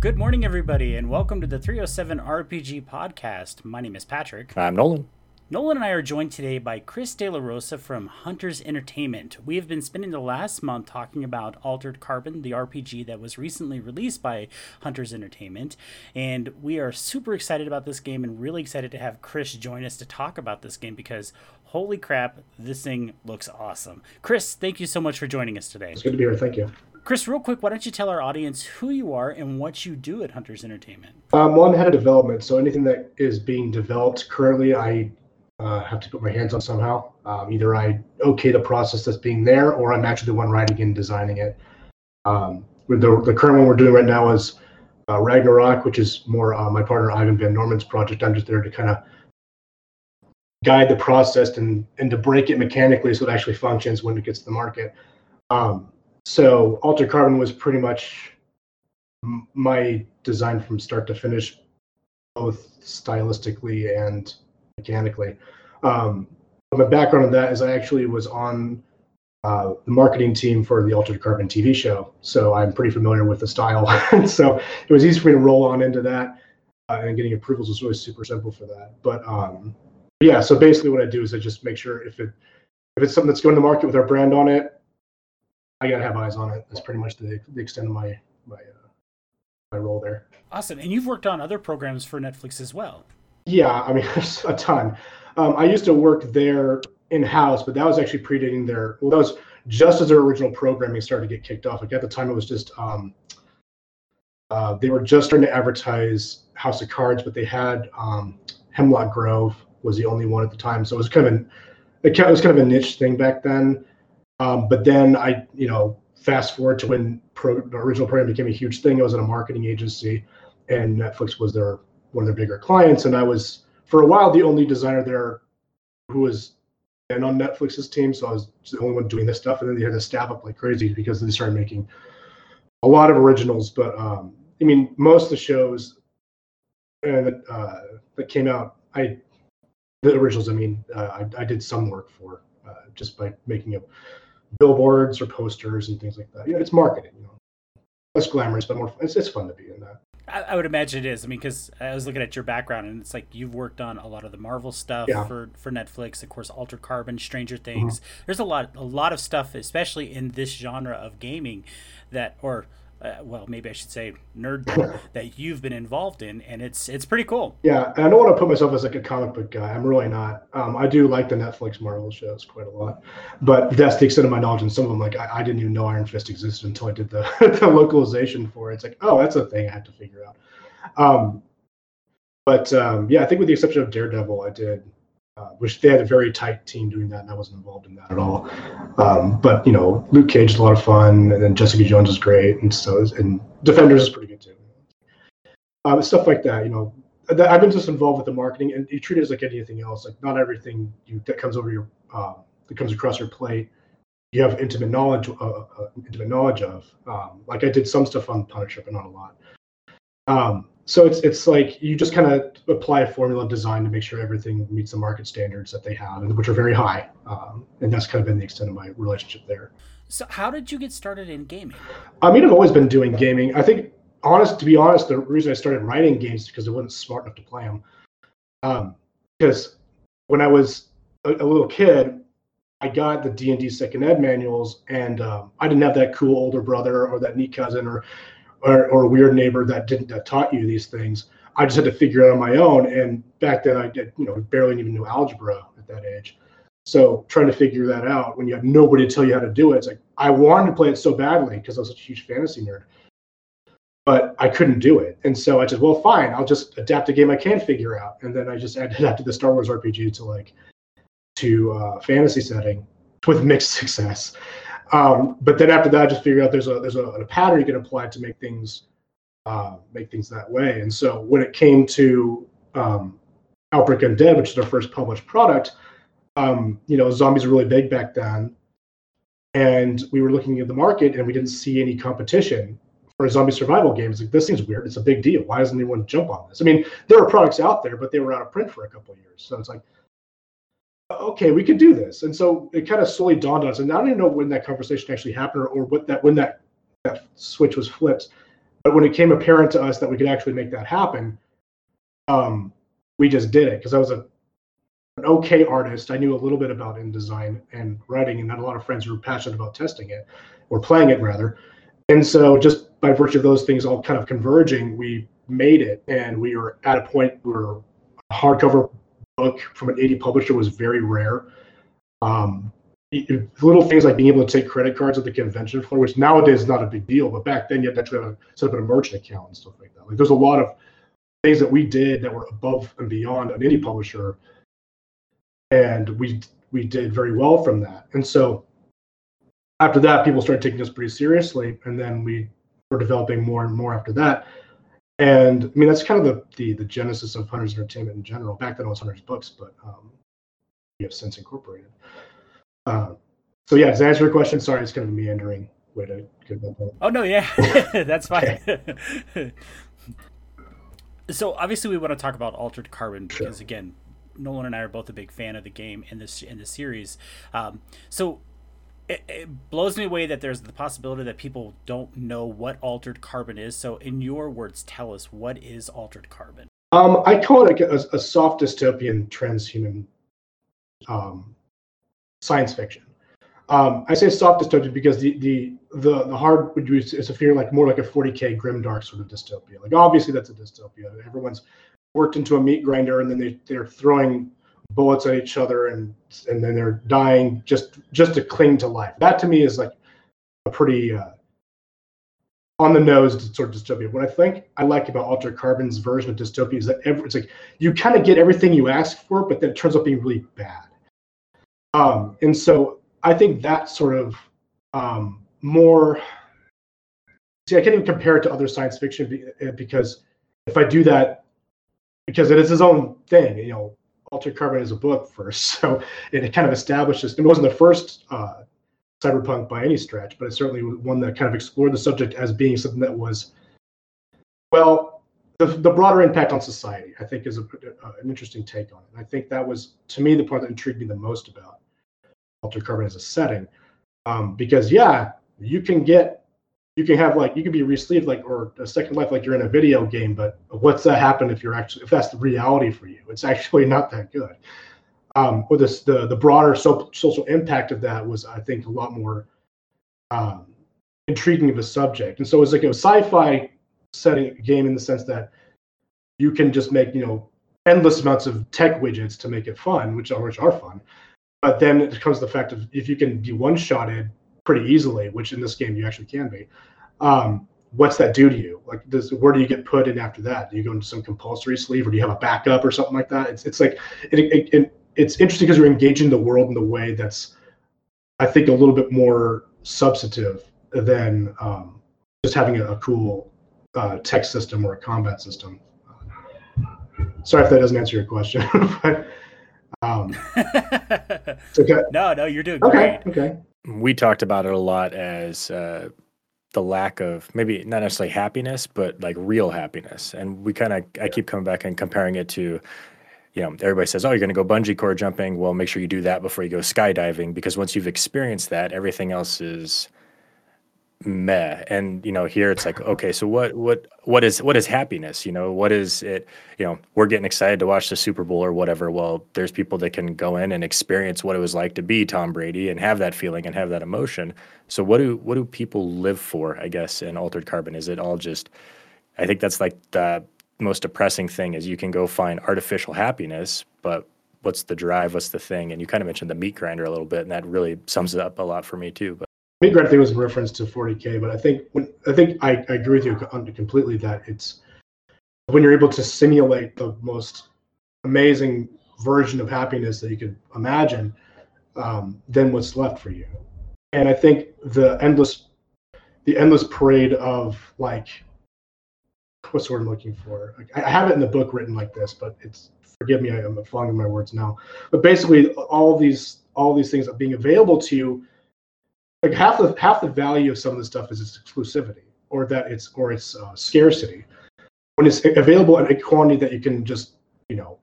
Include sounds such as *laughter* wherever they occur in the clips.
Good morning, everybody, and welcome to the 307 RPG podcast. My name is Patrick. I'm Nolan. Nolan and I are joined today by Chris De La Rosa from Hunters Entertainment. We have been spending the last month talking about Altered Carbon, the RPG that was recently released by Hunters Entertainment, and we are super excited about this game and really excited to have Chris join us to talk about this game because holy crap, this thing looks awesome. Chris, thank you so much for joining us today. It's good to be here. Thank you. Chris, real quick, why don't you tell our audience who you are and what you do at Hunters Entertainment? Um, well, I'm head of development, so anything that is being developed currently, I uh, have to put my hands on somehow. Um, either I okay the process that's being there, or I'm actually the one writing and designing it. Um, with the, the current one we're doing right now is uh, Ragnarok, which is more uh, my partner Ivan Van Norman's project. I'm just there to kind of guide the process and and to break it mechanically so it actually functions when it gets to the market. Um, so Altered Carbon was pretty much my design from start to finish, both stylistically and mechanically. Um, my background in that is I actually was on uh, the marketing team for the Altered Carbon TV show, so I'm pretty familiar with the style. *laughs* so it was easy for me to roll on into that, uh, and getting approvals was really super simple for that. But um, yeah, so basically what I do is I just make sure if it if it's something that's going to market with our brand on it, I gotta have eyes on it. That's pretty much the, the extent of my my uh, my role there. Awesome, and you've worked on other programs for Netflix as well. Yeah, I mean, *laughs* there's a ton. Um, I used to work there in house, but that was actually predating their. Well, that was just as their original programming started to get kicked off. Like at the time, it was just um, uh, they were just starting to advertise House of Cards, but they had um, Hemlock Grove was the only one at the time, so it was kind of an it was kind of a niche thing back then. Um, but then I, you know, fast forward to when pro, the original program became a huge thing. I was in a marketing agency, and Netflix was their one of their bigger clients, and I was for a while the only designer there who was and on Netflix's team. So I was the only one doing this stuff, and then they had to staff up like crazy because they started making a lot of originals. But um, I mean, most of the shows and uh, that came out, I the originals. I mean, uh, I, I did some work for uh, just by making a billboards or posters and things like that. You know, it's marketing. You know, less glamorous, but more. It's it's fun to be in that. I, I would imagine it is. I mean, because I was looking at your background, and it's like you've worked on a lot of the Marvel stuff Yeah. for for Netflix, of course, Altered Carbon, Stranger Things. Mm-hmm. There's a lot a lot of stuff, especially in this genre of gaming, that or. Uh, well, maybe I should say nerd *laughs* that you've been involved in, and it's it's pretty cool. Yeah, and I don't want to put myself as like a comic book guy. I'm really not. Um, I do like the Netflix Marvel shows quite a lot, but that's the extent of my knowledge. And some of them, like I, I didn't even know Iron Fist existed until I did the, *laughs* the localization for it. It's like, oh, that's a thing I had to figure out. Um, but um, yeah, I think with the exception of Daredevil, I did, uh, which they had a very tight team doing that, and I wasn't involved in that at all. Um, but you know, Luke Cage is a lot of fun, and then Jessica Jones is great, and so is, and Defenders is pretty good too. Um, stuff like that, you know. I've been just involved with the marketing, and you treat it as like anything else. Like not everything you that comes over your um, that comes across your plate, you have intimate knowledge, uh, uh, intimate knowledge of. Um, like I did some stuff on Punisher, but not a lot. Um, so it's it's like you just kind of apply a formula of design to make sure everything meets the market standards that they have, and which are very high. Um, and that's kind of been the extent of my relationship there. So, how did you get started in gaming? I mean, I've always been doing gaming. I think, honest to be honest, the reason I started writing games is because I wasn't smart enough to play them. Um, because when I was a, a little kid, I got the D and D second ed manuals, and um, I didn't have that cool older brother or that neat cousin or or, or weird neighbor that didn't that taught you these things. I just had to figure it out on my own. And back then, I did, you know, barely even knew algebra at that age. So trying to figure that out when you have nobody to tell you how to do it, it's like I wanted to play it so badly because I was such a huge fantasy nerd, but I couldn't do it. And so I just, well, fine, I'll just adapt a game I can figure out. And then I just adapted *laughs* the Star Wars RPG to like to uh, fantasy setting with mixed *laughs* success. Um, but then after that, I just figure out there's a there's a, a pattern you can apply to make things uh, make things that way. And so when it came to um, Outbreak Undead, which is our first published product, um, you know, zombies were really big back then, and we were looking at the market and we didn't see any competition for zombie survival games. Like this seems weird. It's a big deal. Why doesn't anyone jump on this? I mean, there are products out there, but they were out of print for a couple of years. So it's like, okay, we could do this. And so it kind of slowly dawned on us. And I don't even know when that conversation actually happened or, or what that when that that switch was flipped. But when it came apparent to us that we could actually make that happen, um, we just did it because I was a an okay artist. I knew a little bit about InDesign and writing, and had a lot of friends who were passionate about testing it or playing it rather. And so, just by virtue of those things all kind of converging, we made it, and we were at a point where a hardcover book from an indie publisher was very rare. Um, little things like being able to take credit cards at the convention floor, which nowadays is not a big deal, but back then you had to actually have a, set up a merchant account and stuff like that. Like there's a lot of things that we did that were above and beyond an indie publisher, and we we did very well from that. And so after that, people started taking us pretty seriously, and then we were developing more and more after that. And I mean, that's kind of the the, the genesis of Hunters Entertainment in general. Back then, it was Hunters Books, but um, we have since incorporated. Uh, so yeah, to answer your question, sorry, it's kind of a meandering way to get that point. Oh no, yeah, *laughs* *laughs* that's fine. *laughs* so obviously, we want to talk about Altered Carbon because sure. again, Nolan and I are both a big fan of the game in this in the series. Um, so it, it, blows me away that there's the possibility that people don't know what altered carbon is. So, in your words, tell us what is altered carbon. Um, I call it a, a, soft dystopian transhuman um, science fiction. Um, I say soft dystopian because the the the, the hard would be is a fear like more like a 40k grimdark sort of dystopia. Like obviously that's a dystopia. Everyone's worked into a meat grinder and then they they're throwing bullets at each other and and then they're dying just just to cling to life. That to me is like a pretty uh, on the nose sort of dystopia. What I think I like about Altered Carbon's version of dystopia is that every, it's like you kind of get everything you ask for, but then it turns out being really bad. Um, and so I think that sort of um, more. See, I can't even compare it to other science fiction because if I do that, because it is his own thing, you know, Altered Carbon is a book first, *laughs* so it kind of establishes. It wasn't the first uh, cyberpunk by any stretch, but it's certainly was one that kind of explored the subject as being something that was, well, the, the broader impact on society. I think is a, uh, an interesting take on it. I think that was to me the part that intrigued me the most about Altered Carbon as a setting, um, because yeah, you can get you can have like you can be resleeved like or a second life like you're in a video game but what's that happen if you're actually if that's the reality for you? It's *laughs* actually not that good. Um or this the the broader so, social impact of that was i think a lot more um intriguing of a subject. And so it's like a sci-fi setting game in the sense that you can just make you know endless amounts of tech widgets to make it fun which are which are fun. But then it comes the fact of if you can be one shotted pretty easily, which in this game you actually can be. Um, what's that do to you? Like, does where do you get put in after that? Do you go into some compulsory sleeve, or do you have a backup or something like that? It's it's like it, it, it it's interesting because you're engaging the world in the way that's, I think, a little bit more substantive than um, just having a, a cool uh, text system or a combat system. Sorry if that doesn't answer your question, *laughs* but um, *laughs* okay. No, no, you're doing okay, great. Okay we talked about it a lot as uh, the lack of maybe not necessarily happiness, but like real happiness. And we kind of, I keep coming back and comparing it to, you know, everybody says, oh, you're going to go bungee cord jumping. Well, make sure you do that before you go skydiving because once you've experienced that, everything else is meh. And you know here it's like okay so what what what is what is happiness? You know what is it? You know we're getting excited to watch the super bowl or whatever. Well there's people that can go in and experience what it was like to be tom brady and have that feeling and have that emotion. So what do what do people live for i guess in altered carbon? Is it all just i think that's like the most depressing thing is you can go find artificial happiness but what's the drive what's the thing? And you kind of mentioned the meat grinder a little bit and that really sums it up a lot for me too but Meat Grinder thing was in reference to 40k, but I think when I think I, I agree with you completely that it's when you're able to simulate the most amazing version of happiness that you could imagine, um, then what's left for you? And I think the endless, the endless parade of like, what's the word I'm looking for? I have it in the book written like this, but it's forgive me, I, falling in my words now. But basically, all these all these things being available to you like half the half the value of some of the stuff is its exclusivity or that it's or its uh, scarcity when it's available in a quantity that you can just you know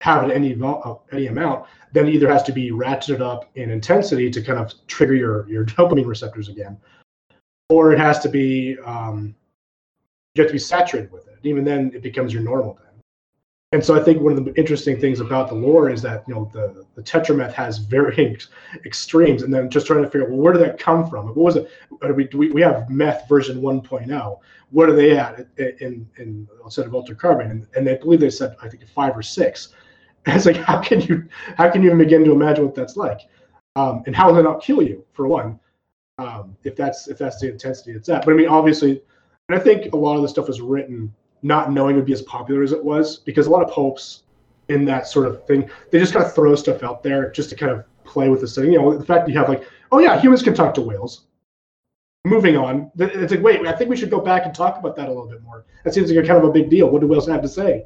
have at any uh, any amount then it either has to be ratcheted up in intensity to kind of trigger your your dopamine receptors again or it has to be um, you have to be saturated with it. Even then, it becomes your normal. And so I think one of the interesting things about the lore is that you know the the tetrameth has varying *laughs* extremes, and then just trying to figure out well where did that come from? What was it? We we, we have meth version 1.0. What are they at in in instead of altered carbon? And, and they believe they said I think five or six. *laughs* And it's like how can you how can you even begin to imagine what that's like? Um, and how will it not kill you for one? Um, if that's if that's the intensity it's at. But I mean obviously, and I think a lot of the stuff is written not knowing it would be as popular as it was because a lot of popes in that sort of thing they just kind of throw stuff out there just to kind of play with the setting. You know, the fact you have like, oh yeah, humans can talk to whales. Moving on, it's like wait, I think we should go back and talk about that a little bit more. That seems like a kind of a big deal. What do whales have to say?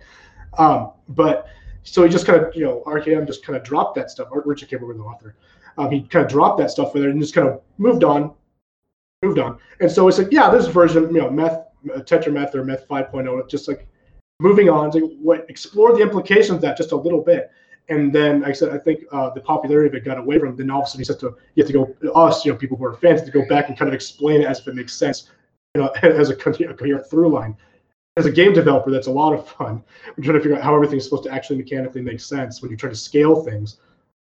Um, but so he just kind of, you know, RKM just kind of dropped that stuff. Richard K. Morgan, the author, um, he kind of dropped that stuff with it and just kind of moved on, moved on. And so it's like, yeah, this version, you know, meth tetrameth or meth 5.0 just like moving on to what explore the implications of that just a little bit and then like I said I think uh, the popularity of it got away from him. Then all of a sudden he said to you have to go us you know people who are fans to go back and kind of explain it as if it makes sense you know *laughs* as a, coherent through line. As a game developer, that's a lot of fun. We're trying to figure out how everything's supposed to actually mechanically make sense when you try to scale things.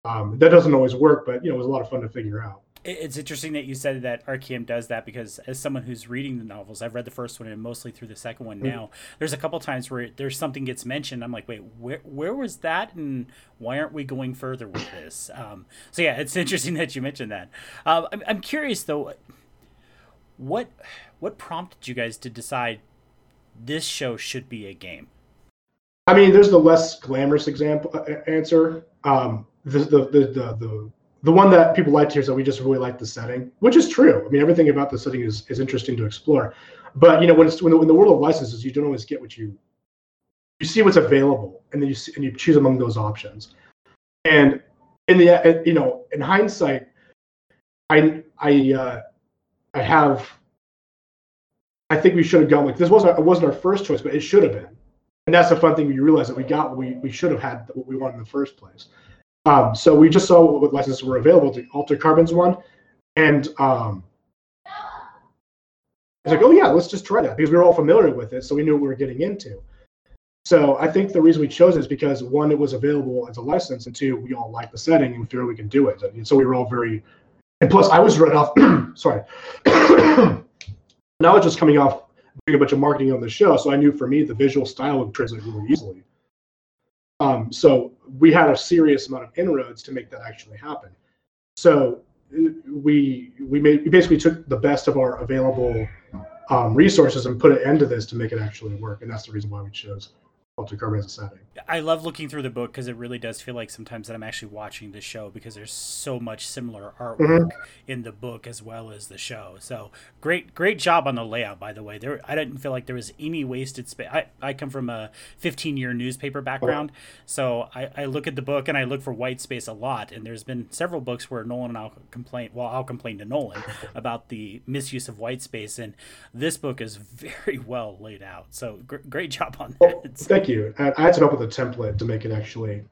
Um, that doesn't always work, but you know it was a lot of fun to figure out it's interesting that you said that RKM does that because as someone who's reading the novels, I've read the first one and mostly through the second one mm-hmm. now. There's a couple times where there's something gets mentioned. I'm like, wait, where where was that, and why aren't we going further with this? *laughs* Um, so yeah, it's interesting that you mentioned that. Uh, I'm, I'm curious though, what what prompted you guys to decide this show should be a game? I mean, there's the less glamorous example uh, answer. Um, the, the, the, the, the the one that people like to hear is that we just really like the setting, which is true. I mean, everything about the setting is, is interesting to explore. But you know, when it's when the, when the world of licenses, you don't always get what you you see what's available, and then you see, and you choose among those options. And in the you know, in hindsight, I I uh, I have I think we should have gone like this wasn't it wasn't our first choice, but it should have been. And that's the fun thing. We realize that we got what we we should have had what we wanted in the first place. Um, so we just saw what licenses were available to Alter Carbon's one, and um, it's like, oh yeah, let's just try that because we were all familiar with it, so we knew what we were getting into. So I think the reason we chose it is because one, it was available as a license, and two, we all like the setting and feel we can do it. And so we were all very, and plus I was right off. *clears throat* sorry, *clears throat* now I was just coming off doing a bunch of marketing on the show, so I knew for me the visual style would translate really easily. Um, so we had a serious amount of inroads to make that actually happen. So we we made we basically took the best of our available um, resources and put it into this to make it actually work, and that's the reason why we chose Altered Carbon as a setting. I love looking through the book because it really does feel like sometimes that I'm actually watching the show because there's so much similar artwork mm-hmm. in the book as well as the show. So great, great job on the layout. By the way, there I didn't feel like there was any wasted space. I, I come from a 15 year newspaper background, oh. so I, I look at the book and I look for white space a lot. And there's been several books where Nolan and I'll complain. Well, I'll complain to Nolan *laughs* about the misuse of white space, and this book is very *laughs* well laid out. So gr- great job on that. Well, Thank you. I had to come up with a template to make it actually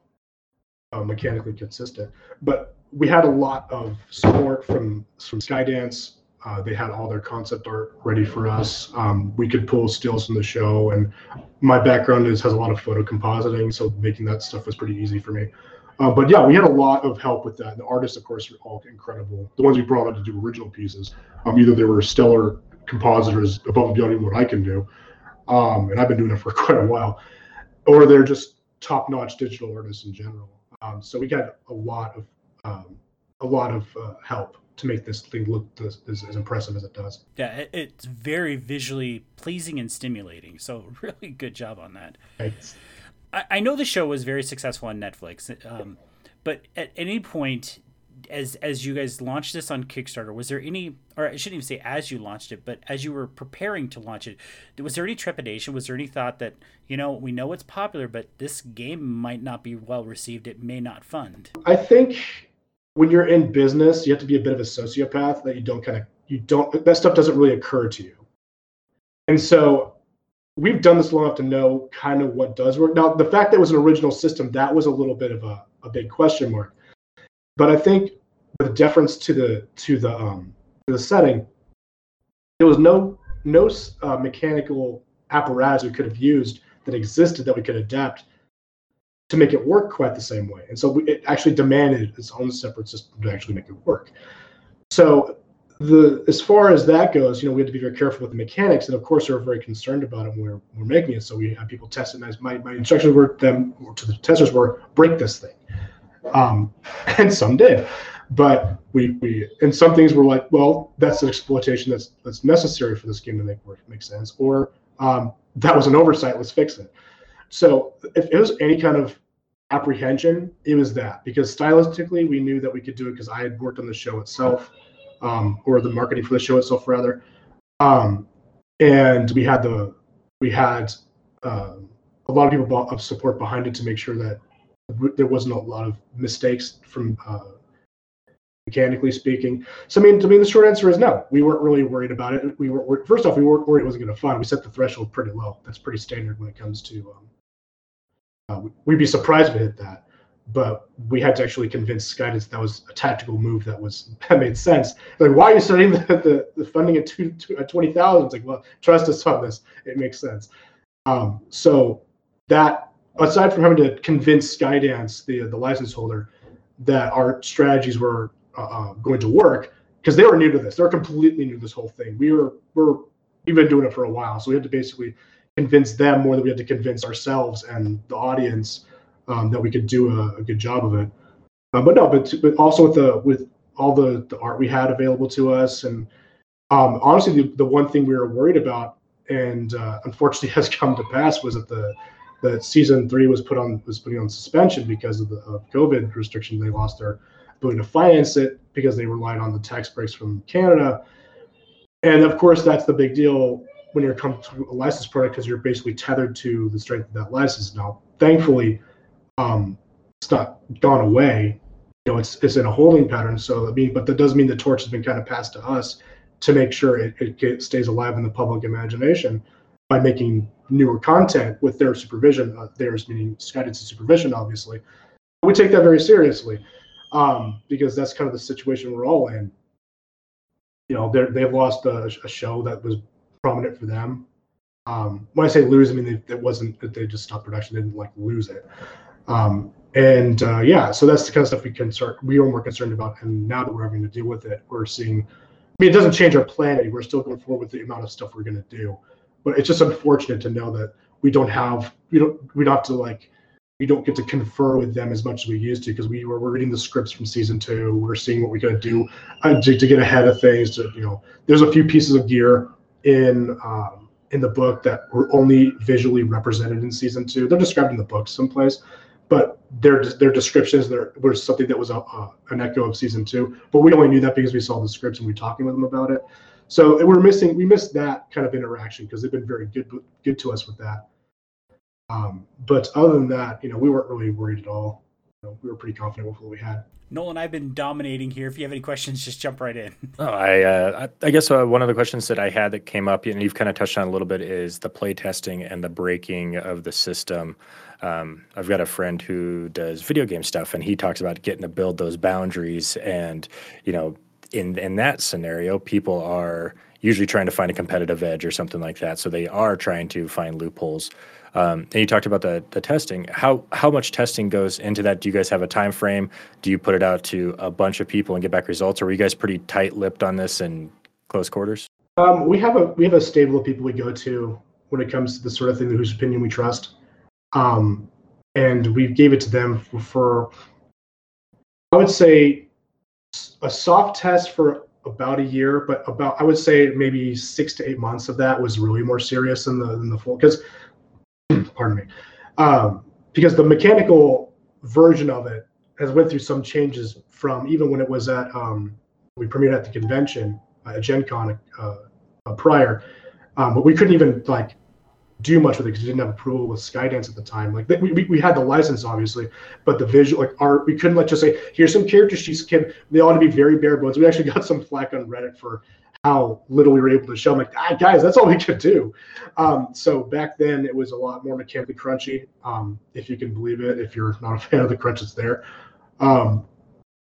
uh, mechanically consistent. But we had a lot of support from from Skydance. Uh, they had all their concept art ready for us. Um, we could pull stills from the show, and my background is has a lot of photo compositing, so making that stuff was pretty easy for me. Uh, but yeah, we had a lot of help with that. The artists, of course, were all incredible. The ones we brought on to do original pieces, um, either they were stellar compositors above and beyond what I can do, um, and I've been doing it for *laughs* quite a while or they're just top-notch digital artists in general. Um, so we got a lot of um, a lot of uh, help to make this thing look as, as, as, impressive as it does. Yeah, it's very visually pleasing and stimulating. So *laughs* really good job on that. Thanks. I, I know the show was very successful on Netflix, um, but at any point as as you guys launched this on Kickstarter, was there any, or I shouldn't even say as you launched it, but as you were preparing to launch it, was there any trepidation? Was there any thought that you know we know it's popular, but this game might not be well received? It may not fund. I think when you're in business, you have to be a bit of a sociopath that you don't kind of you don't that stuff doesn't really occur to you, and so we've done this long enough to know kind of what does work. Now, the fact that it was an original system that was a little bit of a, a big question mark but I think with deference to the to the um to the setting, there was no no uh, mechanical apparatus we could have used that existed that we could adapt to make it work quite the same way. And so we, it actually demanded its own separate system to actually make it work. So the as far as that goes, you know, we had to be very careful with the mechanics, and of course, we were very concerned about it when we were, we are making it. So we had people test it. And my my instructions were them to the testers were break this thing, um, *laughs* and some did, but we we and some things were like, well, that's an exploitation that's that's necessary for this game to make work make sense, or um, that was an oversight. Let's fix it. So if it was any kind of apprehension, it was that because stylistically we knew that we could do it because I had worked on the show itself um, or the marketing for the show itself rather. Um, and we had the we had uh, a lot of people of support behind it to make sure that there wasn't a lot of mistakes from uh, mechanically speaking. So I mean, I mean, the short answer is no. We weren't really worried about it. We were first off, we weren't worried it wasn't going to fun. We set the threshold pretty low. That's pretty standard when it comes to. Um, uh, we'd be surprised if we hit that but we had to actually convince Skydance that was a tactical move that was *laughs* that made sense. Like, why are you setting the, the, the funding at, two, two, at 20,000? It's like, well, trust us on this. It makes sense. Um, so that, aside from having to convince Skydance, the, the license holder, that our strategies were uh, uh going to work, because they were new to this. They were completely new to this whole thing. We were, we're, we've been doing it for a while. So we had to basically convince them more than we had to convince ourselves and the audience um, that we could do a, a good job of it. Uh, but no, but but also with the with all the the art we had available to us, and um, honestly, the, the one thing we were worried about, and uh, unfortunately *laughs* has come to pass, was that the that season three was put on was putting on suspension because of the of COVID restrictions. They lost their ability to finance it because they relied on the tax breaks from Canada. And of course, that's the big deal when you're coming to a licensed product because you're basically tethered to the strength of that license. Now, thankfully, um, it's not gone away. You know, it's it's in a holding pattern. So I mean, but that does mean the torch has been kind of passed to us to make sure it, it stays alive in the public imagination by making newer content with their supervision. Uh, theirs meaning Skydance's supervision, obviously. We take that very seriously um, because that's kind of the situation we're all in. You know, they they've lost a, a show that was prominent for them. Um, when I say lose, I mean it wasn't that they just stopped production; they didn't like lose it. Um, and uh, yeah, so that's the kind of stuff we can start. We are more concerned about, and now that we're having to deal with it, we're seeing. I mean, it doesn't change our planning. We're still going forward with the amount of stuff we're going to do, but it's just unfortunate to know that we don't have we don't we don't have to like we don't get to confer with them as much as we used to because we were we're reading the scripts from season two. We're seeing what we got to do uh, to, to, get ahead of things. To you know, there's a few pieces of gear in um, in the book that were only visually represented in season two. They're described in the book someplace, but their their descriptions there were something that was a, a, an echo of season two. But we only knew that because we saw the scripts and we were talking with them about it. So we're missing we missed that kind of interaction because they've been very good good to us with that. Um, but other than that, you know, we weren't really worried at all. You know, we were pretty confident with what we had. Nolan, I've been dominating here. If you have any questions, just jump right in. *laughs* Oh, I, uh, I, guess uh, one of the questions that I had that came up, and you've kind of touched on a little bit, is the play testing and the breaking of the system. Um, I've got a friend who does video game stuff, and he talks about getting to build those boundaries. And you know, in in that scenario, people are usually trying to find a competitive edge or something like that. So they are trying to find loopholes. Um, and you talked about the the testing. How how much testing goes into that? Do you guys have a time frame? Do you put it out to a bunch of people and get back results, or are you guys pretty tight lipped on this and close quarters? Um, we have a we have a stable of people we go to when it comes to the sort of thing whose opinion we trust. Um, and we gave it to them for, for, I would say, a soft test for about a year, but about I would say maybe six to eight months of that was really more serious than the than the full because, *clears throat* pardon me, um, because the mechanical version of it has went through some changes from even when it was at um, we premiered at the convention uh, at Gen Con uh, uh, prior, um, but we couldn't even like do much with it because we didn't have approval with Skydance at the time. Like we, we, we had the license obviously, but the visual like art we couldn't like just say here's some character sheets. Can they ought to be very bare bones. We actually *laughs* got some flack on Reddit for how little we were able to show. I'm like, ah, guys, that's all we could do. Um, so back then it was a lot more mechanically crunchy, um, if you can believe it. If you're not a fan of the crunch, it's there. Um,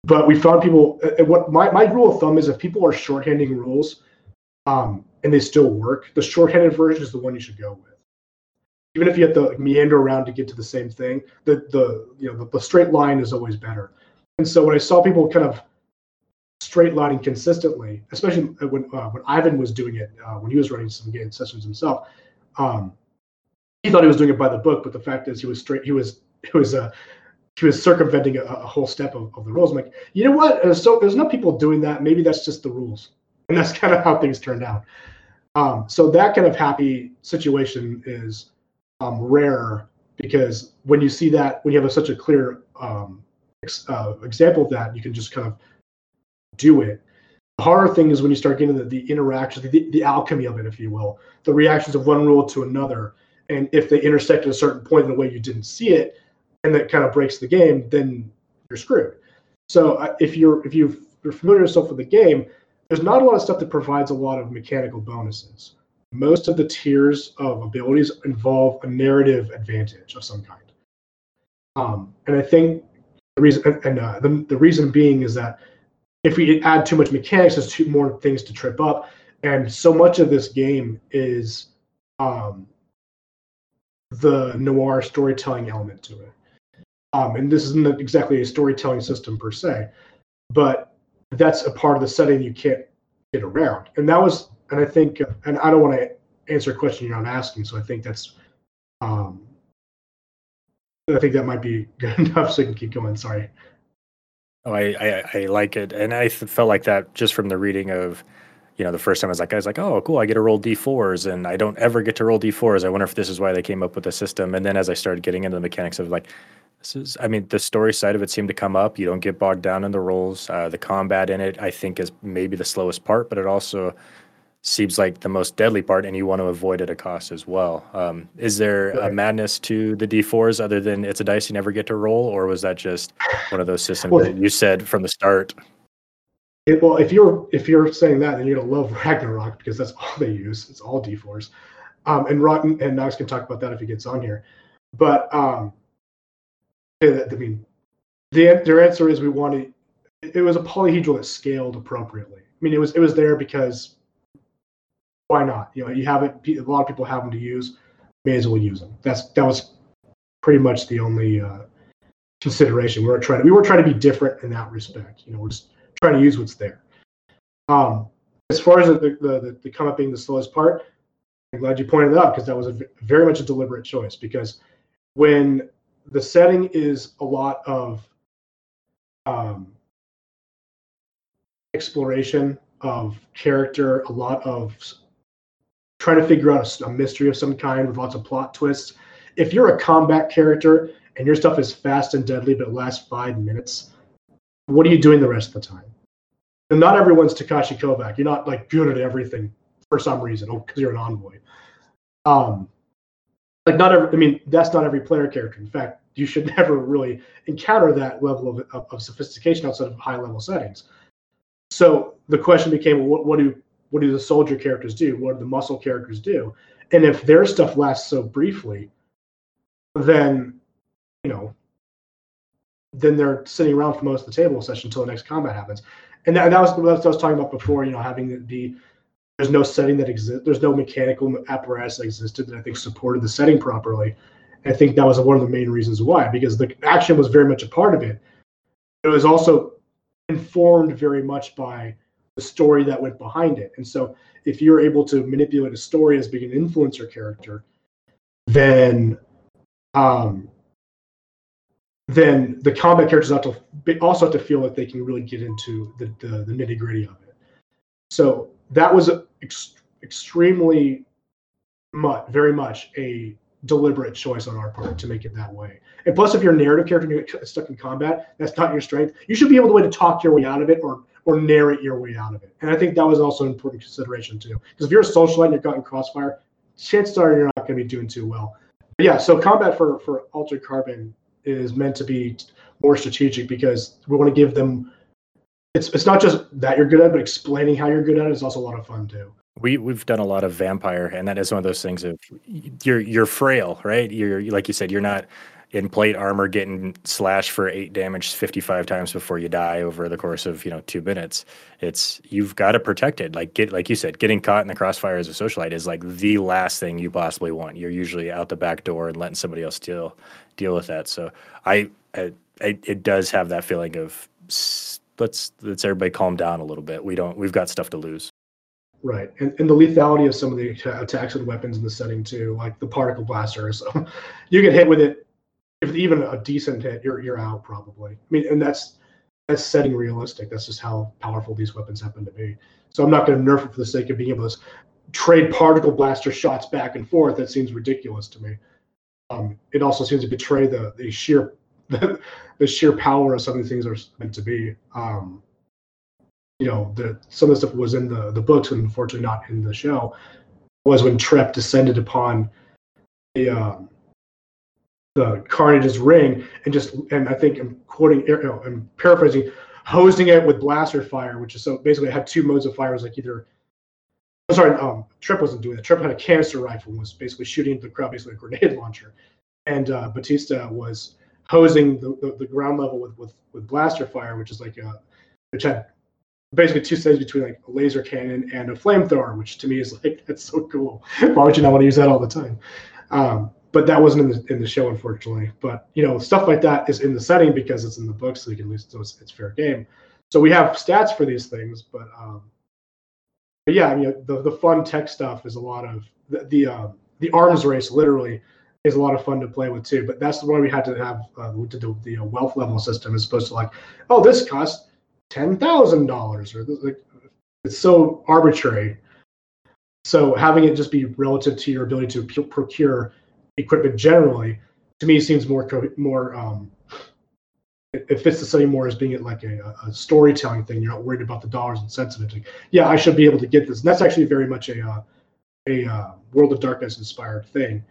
but we found people. What my my rule of thumb is, if people are shorthanding rules, um, and they still work, the shorthanded version is the one you should go with even if you have to meander around to get to the same thing, the the you know the, the straight line is always better. And so when I saw people kind of straight lining consistently, especially when uh, when Ivan was doing it uh, when he was running some game sessions himself, um, he thought he was doing it by the book, but the fact is he was straight. He was he was uh, he was circumventing a, a whole step of, of the rules. I'm like, you know what? Uh, so there's enough people doing that. Maybe that's just the rules, and that's *laughs* kind of how things turned out. Um, so that kind of happy situation is um, rare because when you see that, when you have a, such a clear um, ex, uh, example of that, you can just kind of do it. The harder thing is when you start getting the, the interaction, the, the alchemy of it, if you will, the reactions of one rule to another. And if they intersect at a certain point in a way you didn't see it, and that kind of breaks the game, then you're screwed. So uh, if you're if you're familiar yourself with the game, there's not a lot of stuff that provides a lot of mechanical bonuses. Most of the tiers of abilities involve a narrative advantage of some kind. Um, and I think the reason and uh, the, the reason being is that if we add too much mechanics, there's too more things to trip up, and so much of this game is um, the noir storytelling element to it. Um, and this isn't exactly a storytelling system per se, but that's a part of the setting you can't get around. And that was, and I think, and I don't want to answer a question you're not asking, so I think that's, um, I think that might be good *laughs* enough so I can keep going. Sorry. Oh, I, I, I like it, and I felt like that just from the reading of, you know, the first time I was like, I was like, oh, cool, I get to roll d4s, and I don't ever get to roll d4s. I wonder if this is why they came up with the system. And then as I started getting into the mechanics of like, this is, I mean, the story side of it seemed to come up. You don't get bogged down in the rolls. Uh, the combat in it, I think, is maybe the slowest part, but it also seems like the most deadly part, and you want to avoid at a cost as well. Um, is there right. a madness to the D4s other than it's a dice you never get to roll, or was that just one of those systems well, that you said from the start? It, well, if you're if you're saying that, then you're gonna love *laughs* Ragnarok because that's all they use. It's all D4s, um, and Rotten and Knox can talk about that if he gets on here. But um, I mean, the, their answer is we wanted. It was a polyhedral that scaled appropriately. I mean, it was it was there because why not? You know, you have it. A lot of people have them to use. May as well use them. That's that was pretty much the only uh, consideration. We were trying. To, we were trying to be different in that respect. You know, we're just trying to use what's there. Um, as far as the the, the, the come up being the slowest part, I'm glad you pointed that out because that was a, very much a deliberate choice. Because when the setting is a lot of um, exploration of character, a lot of trying to figure out a, a, mystery of some kind with lots of plot twists. If you're a combat character and your stuff is fast and deadly but lasts five minutes, what are you doing the rest of the time? And not everyone's Takeshi Kovacs. You're not like good at everything for some reason, because oh, you're an envoy. Um, like not every, I mean, that's not every player character. In fact, you should *laughs* never really encounter that level of, of, of sophistication outside of high level settings. So the question became, what, what do what do the soldier characters do? What do the muscle characters do? And if their stuff lasts so briefly, then you know, then they're sitting around for most of the table session until the next combat happens. And that, that was what I was talking about before. You know, having the, the there's no setting that exists. There's no mechanical apparatus that existed that I think supported the setting properly. And I think that was one of the main reasons why, because the action was very much a part of it. It was also informed very much by the story that went behind it. And so if you're able to manipulate a story as being an influencer character, then um, then the combat characters have to also have to feel like they can really get into the, the, the nitty gritty of it. So that was ex- extremely much, very much a deliberate choice on our part to make it that way. And plus, if you're a narrative character and you're stuck in combat, that's not your strength. You should be able to way to talk your way out of it or or narrate your way out of it. And I think that was also an important consideration too. Because if you're a socialite and you're caught in crossfire, chances are you're not going to be doing too well. But yeah, so combat for for Altered Carbon is meant to be more strategic because we want to give them. It's it's not just that you're good at, but explaining how you're good at it is also a lot of fun too. We we've done a lot of vampire, and that is one of those things of you're you're frail, right? You're like you said, you're not in plate armor getting slashed for eight damage 55 times before you die over the course of you know two minutes it's you've got to protect it. Like get like you said getting caught in the crossfire as a socialite is like the last thing you possibly want. You're usually out the back door and letting somebody else deal deal with that. So i, I, it does have that feeling of let's let's everybody calm down a little bit. We don't we've got stuff to lose. Right, and, and the lethality of some of the attacks and weapons in the setting too, like the particle blaster. So *laughs* you get hit with it if even a decent hit, you're you're out probably. I mean, and that's that's setting realistic. That's just how powerful these weapons happen to be. So I'm not going to nerf it for the sake of being able to trade particle blaster shots back and forth. That seems ridiculous to me. Um, it also seems to betray the the sheer the, *laughs* the sheer power of some of the things are meant to be. Um, you know, the some of the stuff was in the the books, and unfortunately not in the show. Was when Trepp descended upon the um, the Carnage's ring and just and I think I'm quoting you know, I'm paraphrasing, hosing it with blaster fire, which is so basically it had two modes of fire. It was like either I'm sorry, um, Trepp wasn't doing that. Trepp had a canister rifle and was basically shooting into the crowd, basically a grenade *laughs* launcher. And uh, Batista was hosing the, the, the, ground level with, with with blaster fire, which is like a which had basically two stages between like a laser cannon and a flamethrower, which to me is like *laughs* that's so cool. Why would you not want to use that all the time? Um, but that wasn't in the in the show, unfortunately. But you know, stuff like that is in the setting because it's in the book, so you can least so it's, it's fair game. So we have stats for these things, but um, but yeah, I mean, the the fun tech stuff is a lot of the the, um, the arms race literally is a lot of fun to play with too. But that's one we had to have uh, to do the uh, wealth level system as opposed to like, oh, this costs ten thousand dollars or like, it's so arbitrary. So having it just be relative to your ability to procure equipment generally, to me seems more more um, it, it, fits the study more as being like a, a, storytelling thing. You're not worried about the dollars and cents of it. Like, yeah, I should be able to get this. And that's actually very much a uh, a uh, World of Darkness inspired thing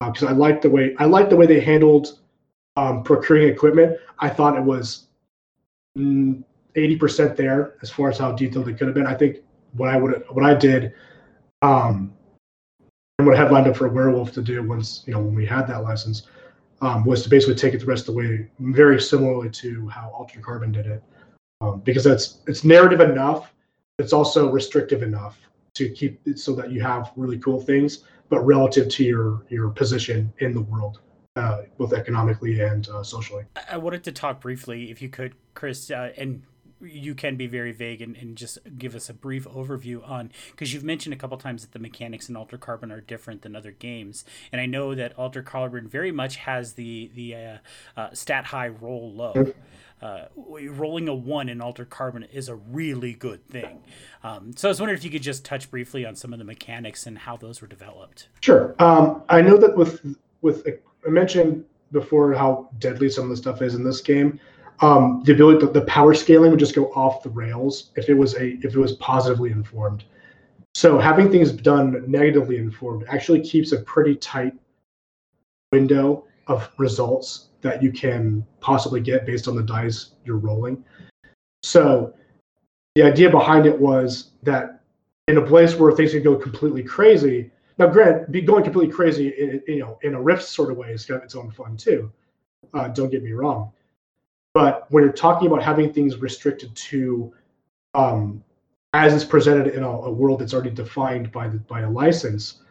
because uh, I like the way I like the way they handled um, procuring equipment. I thought it was mm, eighty percent there as far as how detailed it could have been. I think what I would what I did um, and what I had lined up for werewolf to do once, you know, when we had that license, um, was to basically take it the rest of the way, very similarly to how Altered Carbon did it, um, because that's it's narrative enough, it's also restrictive enough to keep it so that you have really cool things, but relative to your your position in the world. Uh, both economically and uh, socially. I wanted to talk briefly, if you could, Chris, uh, and you can be very vague and, and just give us a brief overview on because you've mentioned a couple times that the mechanics in Alter Carbon are different than other games, and I know that Alter Carbon very much has the the uh, uh, stat high roll low. Uh, rolling a one in Alter Carbon is a really good thing. Um, so I was wondering if you could just touch briefly on some of the mechanics and how those were developed. Sure. Um, I know that with with I mentioned before how deadly some of the stuff is in this game um, the ability the, the power scaling would just go off the rails if it was a if it was positively informed. So having things done negatively informed actually keeps a pretty tight window of results that you can possibly get based on the dice you're rolling. So the idea behind it was that in a place where things can go completely crazy now grant be going completely crazy in, you know in a rift sort of way has got its own fun too. Uh, don't get me wrong but when you're talking about having things restricted to um, as it's presented in a, a, world that's already defined by the, by a license,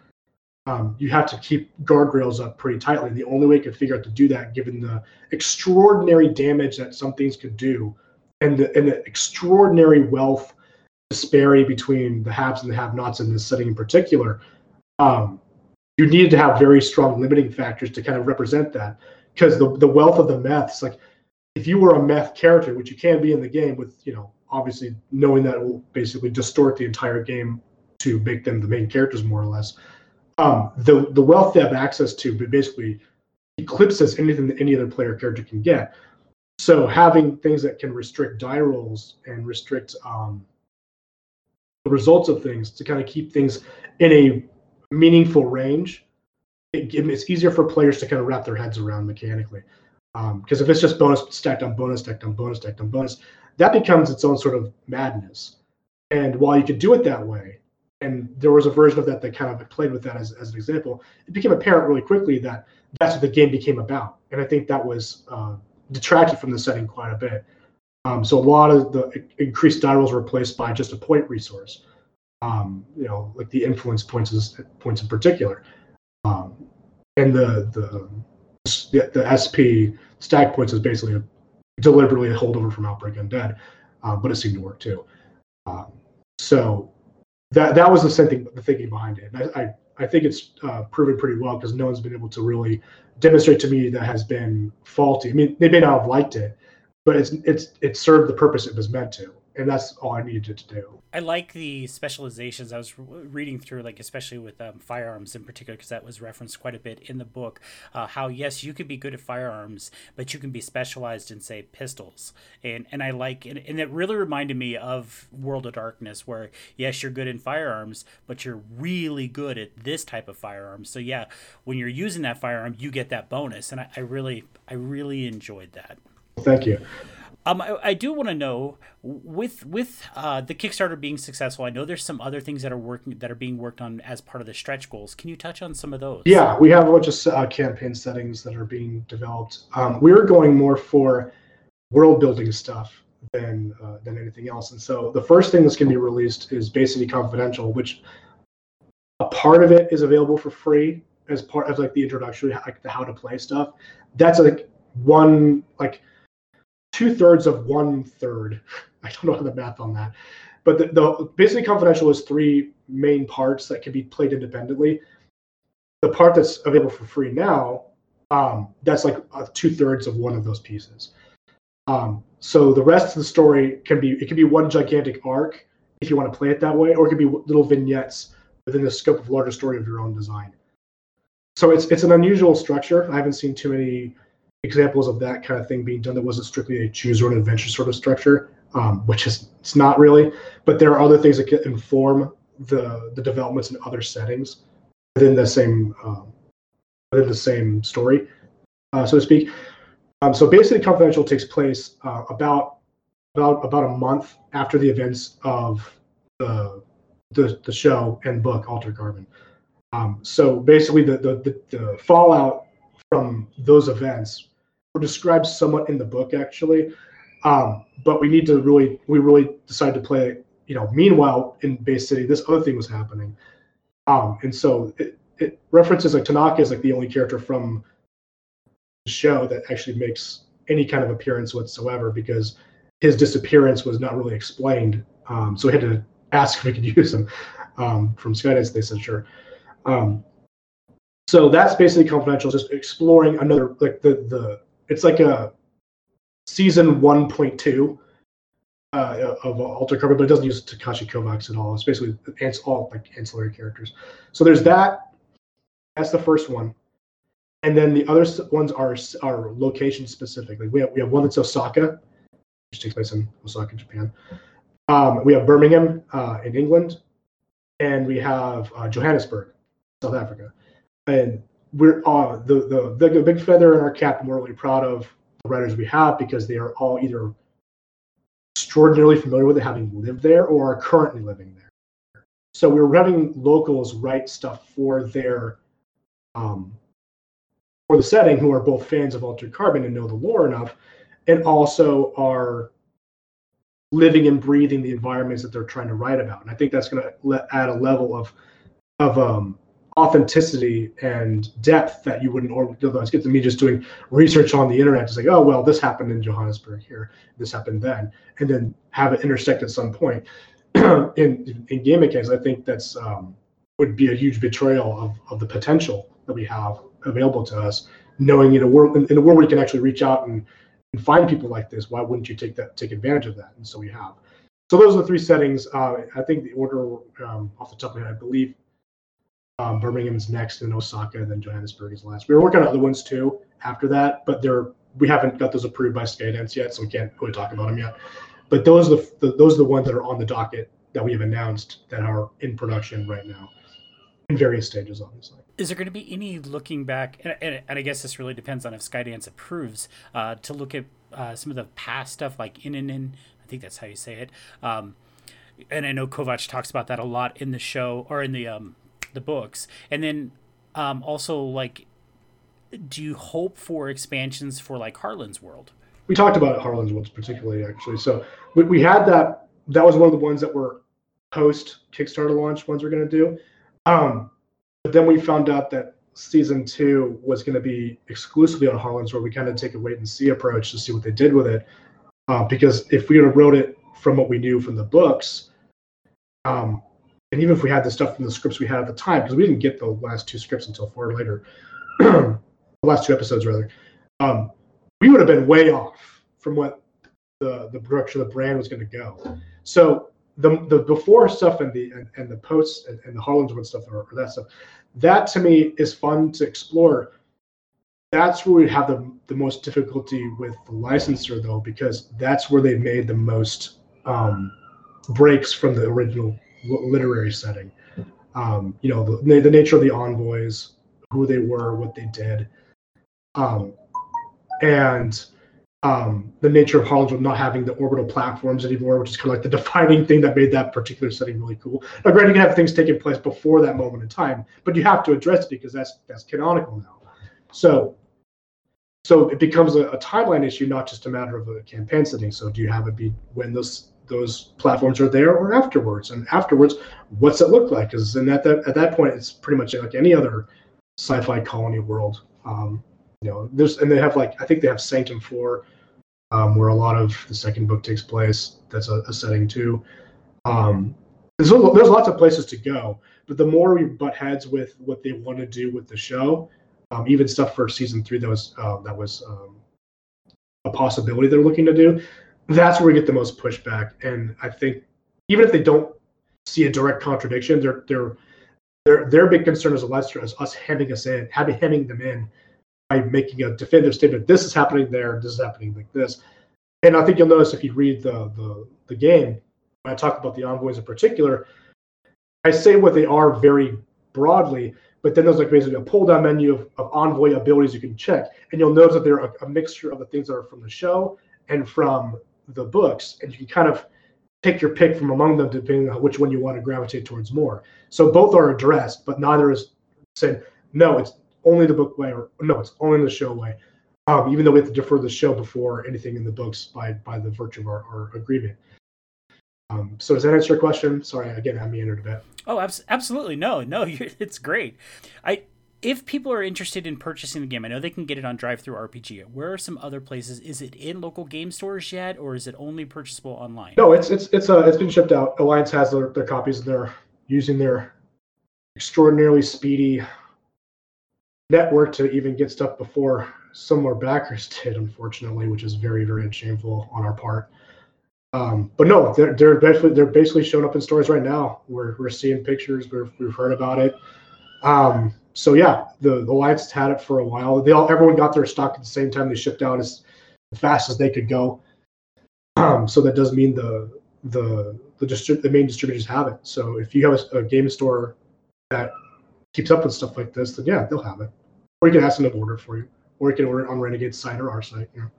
um, you have to keep guardrails up pretty tightly. And the only way you can figure out to do that, given the extraordinary damage that some things could do, and the, and the extraordinary wealth disparity between the haves and the have-nots in this setting in particular, um, you needed to have very strong limiting factors to kind of represent that. Because the, the wealth of the meths, like if you were a meth character, which you can be in the game with, you know, obviously knowing that will basically distort the entire game to make them the main characters more or less. Um, the the wealth they have access to but basically eclipses anything that any other player character can get. So having things that can restrict die rolls and restrict um, the results of things to kind of keep things in a meaningful range, it, it's easier for players to kind of wrap their heads around mechanically. Because um, if it's just bonus stacked on bonus, stacked on bonus, stacked on bonus, that becomes its own sort of madness. And while you could do it that way, and there was a version of that that kind of played with that as, as an example, it became apparent really quickly that that's what the game became about. And I think that was uh, detracted from the setting quite a bit. Um, so a lot of the increased die rolls were replaced by just a point resource. Um, you know, like the influence points points in particular, um, and the the the, the SP stack points is basically a, deliberately a holdover from Outbreak Undead, uh, but it seemed to work too. Um, so that that was the thinking the thinking behind it. And I, I I think it's uh, proven pretty well because no one's been able to really demonstrate to me that has been faulty. I mean, they may not have liked it, but it's it's it served the purpose it was meant to and that's all I needed to do. I like the specializations. I was reading through, like especially with um, firearms in particular, because that was referenced quite a bit in the book. Uh, how yes, you could be good at firearms, but you can be specialized in say pistols, and and I like and, and it really reminded me of World of Darkness, where yes, you're good in firearms, but you're really good at this type of firearms. So yeah, when you're using that firearm, you get that bonus, and I, I really I really enjoyed that. Thank you. Um, I, I do want to know with with uh, the Kickstarter being successful. I know there's some other things that are working that are being worked on as part of the stretch goals. Can you touch on some of those? Yeah, we have a bunch of uh, campaign settings that are being developed. Um, we're going more for world building stuff than uh, than anything else. And so the first thing that's going to be released is basically confidential, which a part of it is available for free as part of like the introductory, like the how to play stuff. That's like one like two thirds of one third. I don't know the math on that, but the, the basically confidential is three main parts that can be played independently. The part that's available for free now, um, that's like uh, two thirds of one of those pieces. Um, so the rest of the story can be it can be one gigantic arc if you want to play it that way, or it could be little vignettes within the scope of larger story of your own design. So it's it's an unusual structure. I haven't seen too many examples of that kind of thing being done that wasn't strictly a choose or an adventure sort of structure, um, which is it's not really. But there are other things that can inform the the developments in other settings within the same um, within the same story, uh, so to speak. Um, so basically, confidential takes place uh, about about about a month after the events of the the, the show and book Altered Carbon. Um, so basically, the, the the the fallout from those events described somewhat in the book actually. Um, but we need to really, we really decided to play. You know, meanwhile in Bay City, this other thing was happening, um, and so it, it references like Tanaka is like the only character from the show that actually makes any kind of appearance whatsoever because his disappearance was not really explained. Um, so we had to ask if we could *laughs* use him um, from Skydance. They said sure. Um, so that's basically confidential, just exploring another like the the it's like a season 1.2 uh, of Altered Carbon, but it doesn't use Takeshi Kovacs at all. It's basically it's all like ancillary characters. So there's that. That's the first one, and then the other ones are are location specifically. We have we have one that's Osaka, which takes place in Osaka, Japan. Um, we have Birmingham uh, in England, and we have uh, Johannesburg, South Africa, and we're uh, the, the the big feather in our cap. And we're really proud of the writers we have because they are all either extraordinarily familiar with it, having lived there, or are currently living there. So we're having locals write stuff for their um, for the setting, who are both fans of Altered Carbon and know the lore enough, and also are living and breathing the environments that they're trying to write about. And I think that's going to add a level of of um, authenticity and depth that you wouldn't otherwise get to me just doing research on the internet to say, oh well, this happened in Johannesburg here, this happened then, and then have it intersect at some point. *clears throat* in in game mechanics, I think that's um, would be a huge betrayal of, of the potential that we have available to us. Knowing in a world in a world where you can actually reach out and, and find people like this, why wouldn't you take that take advantage of that? And so we have. So those are the three settings. Uh, I think the order um, off the top of my head, I believe um, Birmingham is next, and Osaka, and then Johannesburg is last. We were working on other ones too after that, but they're we haven't got those approved by Skydance yet, so we can't really talk about them yet. But those are the, the those are the ones that are on the docket that we have announced that are in production right now, in various stages, obviously. Is there going to be any looking back, and, and, and I guess this really depends on if Skydance approves, uh, to look at uh, some of the past stuff like Innenin, I think that's how you say it. Um, and I know Kovac talks about that a lot in the show or in the um, the books, and then um, also like do you hope for expansions for like Harlan's World? We talked about Harlan's World particularly, actually. So we, we had that. That was one of the ones that were post Kickstarter launch ones we're going to do. Um, but then we found out that season two was going to be exclusively on Harlan's World. We kind of take a wait and see approach to see what they did with it. Uh, because if we wrote it from what we knew from the books, um, and even if we had the stuff from the scripts we had at the time, because we didn't get the last two scripts until far later, *clears throat* the last two episodes rather, um, we would have been way off from what the the of the brand was going to go. So the the before stuff and the and, and the posts and, and the Harlan's World stuff or, or that stuff, that to me is fun to explore. That's where we have the the most difficulty with the licensor though, because that's where they made the most um, breaks from the original literary setting. Um, you know, the, the nature of the envoys, who they were, what they did, um, and um, the nature of World not having the orbital platforms anymore, which is kind of like the *laughs* defining thing that made that particular setting really cool. Now, granted, you can have things taking place before that moment in time, but you have to address it because that's that's canonical now. So, so it becomes a, a timeline issue, not just a matter of a campaign setting. So, do you have it be when those those platforms are there or afterwards? And afterwards, what's it look like? Because then at that at that point, it's pretty much like any other sci-fi colony world. Um, you know, there's and they have like I think they have Sanction Four um, where a lot of the second book takes place. That's a, a setting too. Um, there's, there's lots of places to go, but the more we butt heads with what they want to do with the show, um, even stuff for season three that was uh, that was um, a possibility they're looking to do, that's where we get the most pushback. And I think even if they don't see a direct contradiction, their their their their big concern as a licensor is us hemming us in, having hemming them in by making a definitive statement. This is happening there. This is happening like this. And I think you'll notice if you read the the, the game, when I talk about the envoys in particular, I say what they are very broadly, but then there's like basically a pull down menu of, of envoy abilities you can check. And you'll notice that they're a, a mixture of the things that are from the show and from the books. And you can kind of pick your pick from among them depending on which one you want to gravitate towards more. So both are addressed, but neither is saying, no, it's only the book way, or no, it's only the show way. Um, even though we have to defer the show before anything in the books by by the virtue of our, our agreement. Um, so does that answer your question? Sorry, again, I meandered a bit. Oh, abs- absolutely. No, no, *laughs* it's great. I if people are interested in purchasing the game, I know they can get it on DriveThruRPG. Where are some other places? Is it in local game stores yet, or is it only purchasable online? No, it's it's it's uh, it's been shipped out. Alliance has their, their copies, and they're using their extraordinarily speedy network to even get stuff before some more backers *laughs* did, unfortunately, which is very, very shameful on our part. Um, but no, they're they're basically they're basically showing up in stores right now. We're we're seeing pictures. We've we've heard about it. Um, so yeah, the the Alliance had it for a while. They all everyone got their stock at the same time. They shipped out as fast as they could go. Um, so that does mean the the the, the main distributors have it. So if you have a, a game store that keeps up with stuff like this, then yeah, they'll have it. Or you can ask them to order for you, or you can order it on Renegade's site or our site. You know,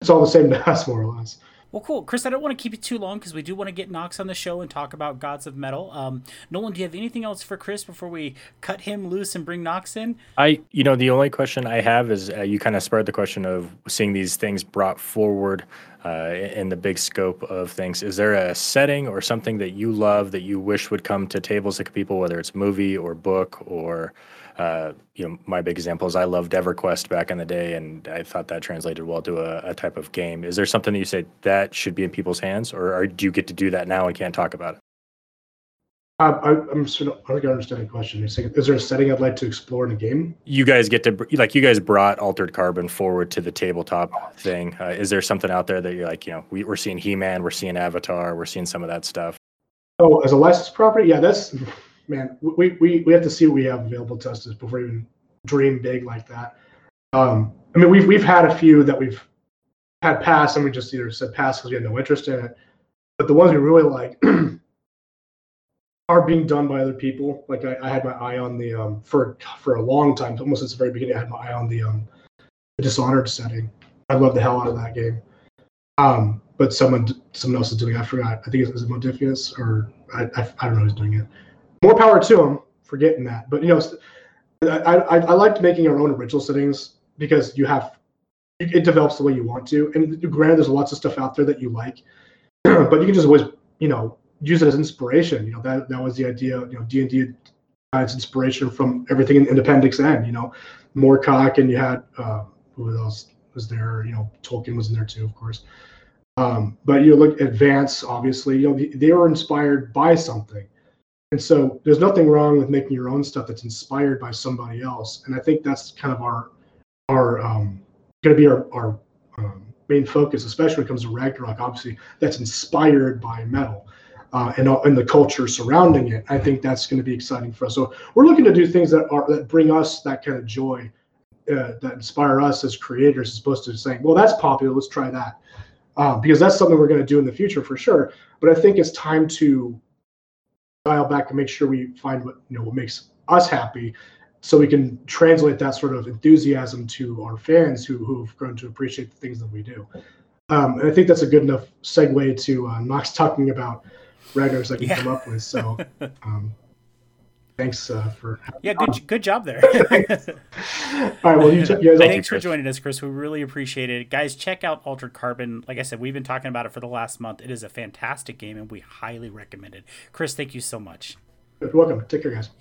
it's all the same to us, more or less. Well, cool, Chris. I don't want to keep it too long because we do want to get Knox on the show and talk about Gods of Metal. Um, Nolan, do you have anything else for Chris before we cut him loose and bring Knox in? I, you know, the only question I have is uh, you kind of spurred the question of seeing these things brought forward uh, in the big scope of things. Is there a setting or something that you love that you wish would come to tables of people, whether it's movie or book or uh, you know, my big example is I loved EverQuest back in the day, and I thought that translated well to a, a type of game. Is there something that you say that should be in people's hands, or, or do you get to do that now and can't talk about it? Uh, I, I'm sort of, I don't understand the question. Is there a setting I'd like to explore in a game? You guys get to like you guys brought Altered Carbon forward to the tabletop thing. Uh, is there something out there that you're like, you know, we, we're seeing He-Man, we're seeing Avatar, we're seeing some of that stuff? Oh, as a licensed property, yeah, that's man, we, we, we have to see what we have available to us before we even dream big like that. Um, I mean, we've we've had a few that we've had pass, and we just either said pass because we had no interest in it. But the ones we really like *clears throat* are being done by other people. Like I, I had my eye on the um, for for a long time, almost since the very beginning. I had my eye on the um, the Dishonored setting. I love the hell out of that game. Um, but someone someone else is doing. It. I forgot. I think it's, it's Modiphius or I, I, I don't know who's doing it more power to them for getting that. But you know, I, I, I liked making our own original settings because you have it develops the way you want to. And granted, there's lots of stuff out there that you like, *clears throat* but you can just always you know use it as inspiration. You know that that was the idea. You know D and D its inspiration from everything in, in Appendix N. You know, Moorcock and you had uh, who else was there? You know, Tolkien was in there too, of course. Um, but you look advance, obviously, you know, they were inspired by something. And so there's nothing wrong with making your own stuff that's inspired by somebody else. And I think that's kind of our our um, going to be our, our um, main focus, especially when it comes to Ragnarok. Obviously, that's inspired by metal uh, and and the culture surrounding it. I think that's going to be exciting for us. So we're looking to do things that are that bring us that kind of joy, uh, that inspire us as creators, as opposed to saying, "Well, that's popular, let's try that," uh, because that's something we're going to do in the future for sure. But I think it's time to dial back and make sure we find what you know what makes us happy so we can translate that sort of enthusiasm to our fans who who've grown to appreciate the things that we do. Um, and I think that's a good enough segue to uh, Knox talking about Ragnar's I can yeah. come up with. So *laughs* um, thanks uh, for yeah, good on. good job there. *laughs* All right, well, you, t- you guys thanks for joining us, Chris. We really appreciate it, guys. Check out Altered Carbon. Like I said, we've been talking about it for the last month. It is a fantastic game, and we highly recommend it. Chris, thank you so much. You're welcome. Take care, guys.